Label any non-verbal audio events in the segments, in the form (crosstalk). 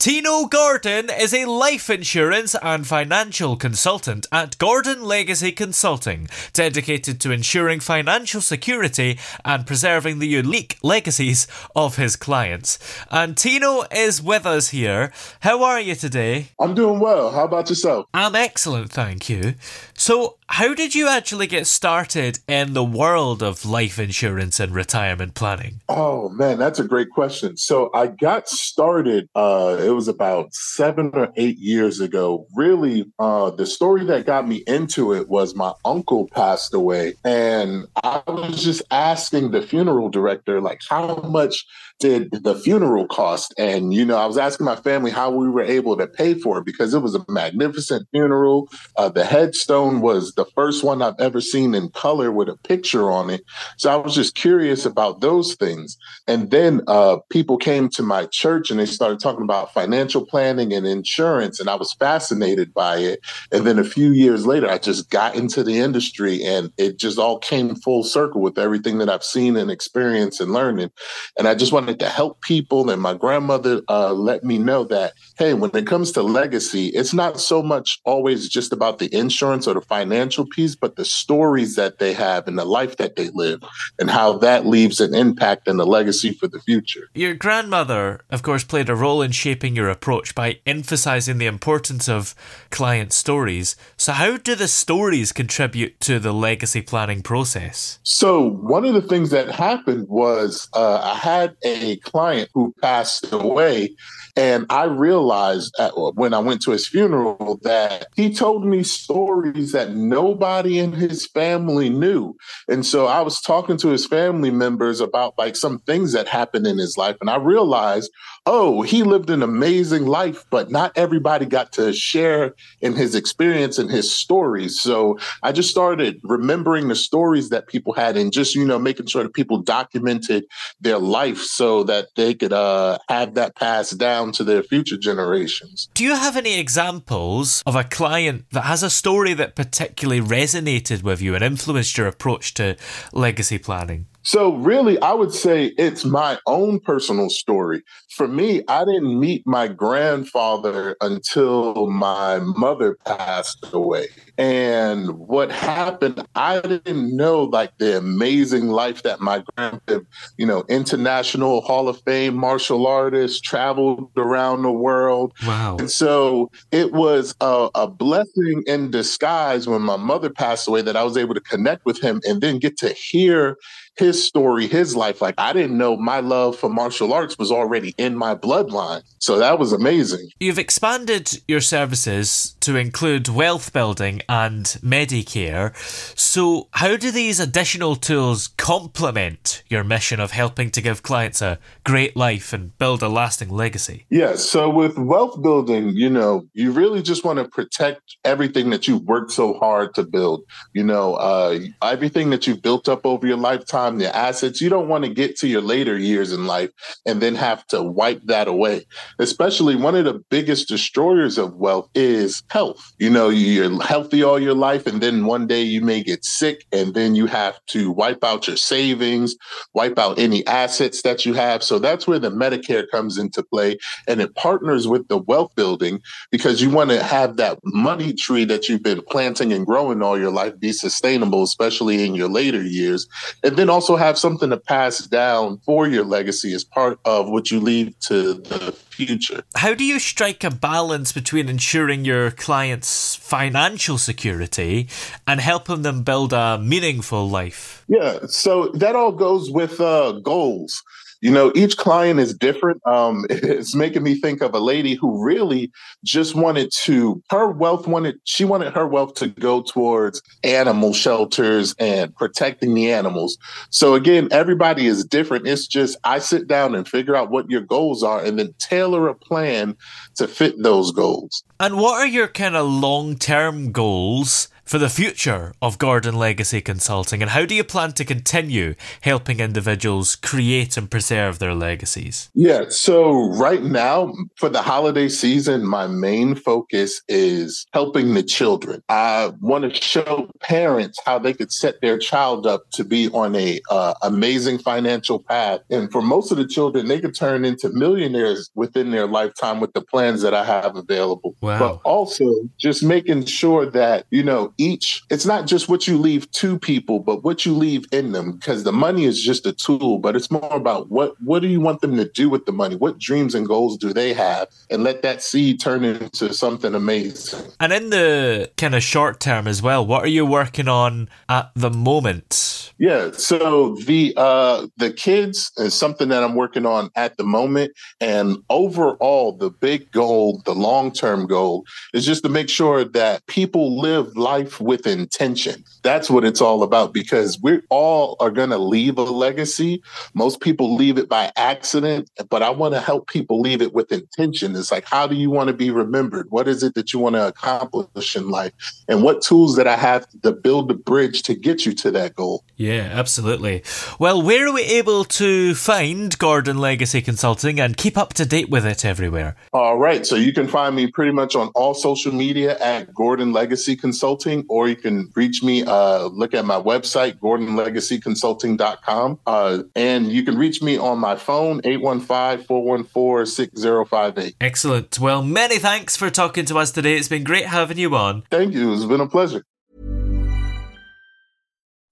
Tino Gordon is a life insurance and financial consultant at Gordon Legacy Consulting, dedicated to ensuring financial security and preserving the unique legacies of his clients. And Tino is with us here. How are you today? I'm doing well. How about yourself? I'm excellent, thank you. So, how did you actually get started in the world of life insurance and retirement planning? Oh man, that's a great question. So I got started. Uh, it was about seven or eight years ago. Really, uh, the story that got me into it was my uncle passed away, and I was just asking the funeral director, like, how much did the funeral cost? And you know, I was asking my family how we were able to pay for it because it was a magnificent funeral. Uh, the headstone was the first one I've ever seen in color with a picture on it. So I was just curious about those things. And then uh, people came to my church and they started talking about financial planning and insurance, and I was fascinated by it. And then a few years later, I just got into the industry, and it just all came full circle with everything that I've seen and experienced and learning. And I just wanted to help people. And my grandmother uh, let me know that hey, when it comes to legacy, it's not so much always just about the insurance or the financial piece, but the stories that they have and the life that they live and how that leaves an impact and a legacy for the future. Your grandmother, of course, played a role in shaping your approach by emphasizing the importance of client stories. So, how do the stories contribute to the legacy planning process? So, one of the things that happened was uh, I had a client who passed away. And I realized at, when I went to his funeral that he told me stories that nobody in his family knew. And so I was talking to his family members about like some things that happened in his life. And I realized, oh, he lived an amazing life, but not everybody got to share in his experience and his stories. So I just started remembering the stories that people had and just, you know, making sure that people documented their life so that they could uh, have that passed down to their future generations. Do you have any examples of a client that has a story that particularly resonated with you and influenced your approach to legacy planning? So, really, I would say it's my own personal story. For me, I didn't meet my grandfather until my mother passed away. And what happened, I didn't know like the amazing life that my grandpa, you know, international Hall of Fame martial artist, traveled around the world. Wow. And so it was a, a blessing in disguise when my mother passed away that I was able to connect with him and then get to hear his story, his life. Like I didn't know my love for martial arts was already in my bloodline. So that was amazing. You've expanded your services to include wealth building and Medicare. So, how do these additional tools complement your mission of helping to give clients a great life and build a lasting legacy? Yes. So, with wealth building, you know, you really just want to protect everything that you've worked so hard to build. You know, uh, everything that you've built up over your lifetime your assets. You don't want to get to your later years in life and then have to wipe that away. Especially one of the biggest destroyers of wealth is health. You know, you're healthy all your life, and then one day you may get sick, and then you have to wipe out your savings, wipe out any assets that you have. So that's where the Medicare comes into play. And it partners with the wealth building because you want to have that money tree that you've been planting and growing all your life be sustainable, especially in your later years. And then also have something to pass down for your legacy as part of what you leave to the future. How do you strike a balance between ensuring your clients' financial security and helping them build a meaningful life? Yeah, so that all goes with uh, goals you know each client is different. Um, (laughs) it's making me think of a lady who really just wanted to her wealth wanted she wanted her wealth to go towards animal shelters and protecting the animals. So again everybody is different. It's just i sit down and figure out what your goals are and then tailor a plan to fit those goals. And what are your kind of long-term goals for the future of Gordon Legacy Consulting, and how do you plan to continue helping individuals create and preserve their legacies? Yeah, so right now for the holiday season, my main focus is helping the children. I want to show parents how they could set their child up to be on a uh, amazing financial path, and for most of the children, they could turn into millionaires within their lifetime with the plans that I have available. Wow. But also just making sure that you know each, it's not just what you leave to people, but what you leave in them. Because the money is just a tool, but it's more about what what do you want them to do with the money? What dreams and goals do they have? And let that seed turn into something amazing. And in the kind of short term as well, what are you working on at the moment? Yeah, so the uh the kids is something that I'm working on at the moment. And overall, the big goal, the long-term goal is just to make sure that people live life life with intention. That's what it's all about because we all are going to leave a legacy. Most people leave it by accident, but I want to help people leave it with intention. It's like, how do you want to be remembered? What is it that you want to accomplish in life? And what tools that I have to build the bridge to get you to that goal? Yeah, absolutely. Well, where are we able to find Gordon Legacy Consulting and keep up to date with it everywhere? All right. So you can find me pretty much on all social media at Gordon Legacy Consulting, or you can reach me, uh, look at my website, gordonlegacyconsulting.com. Uh, and you can reach me on my phone, 815 414 6058. Excellent. Well, many thanks for talking to us today. It's been great having you on. Thank you. It's been a pleasure.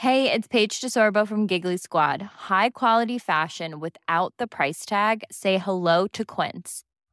Hey, it's Paige DeSorbo from Giggly Squad. High quality fashion without the price tag? Say hello to Quince.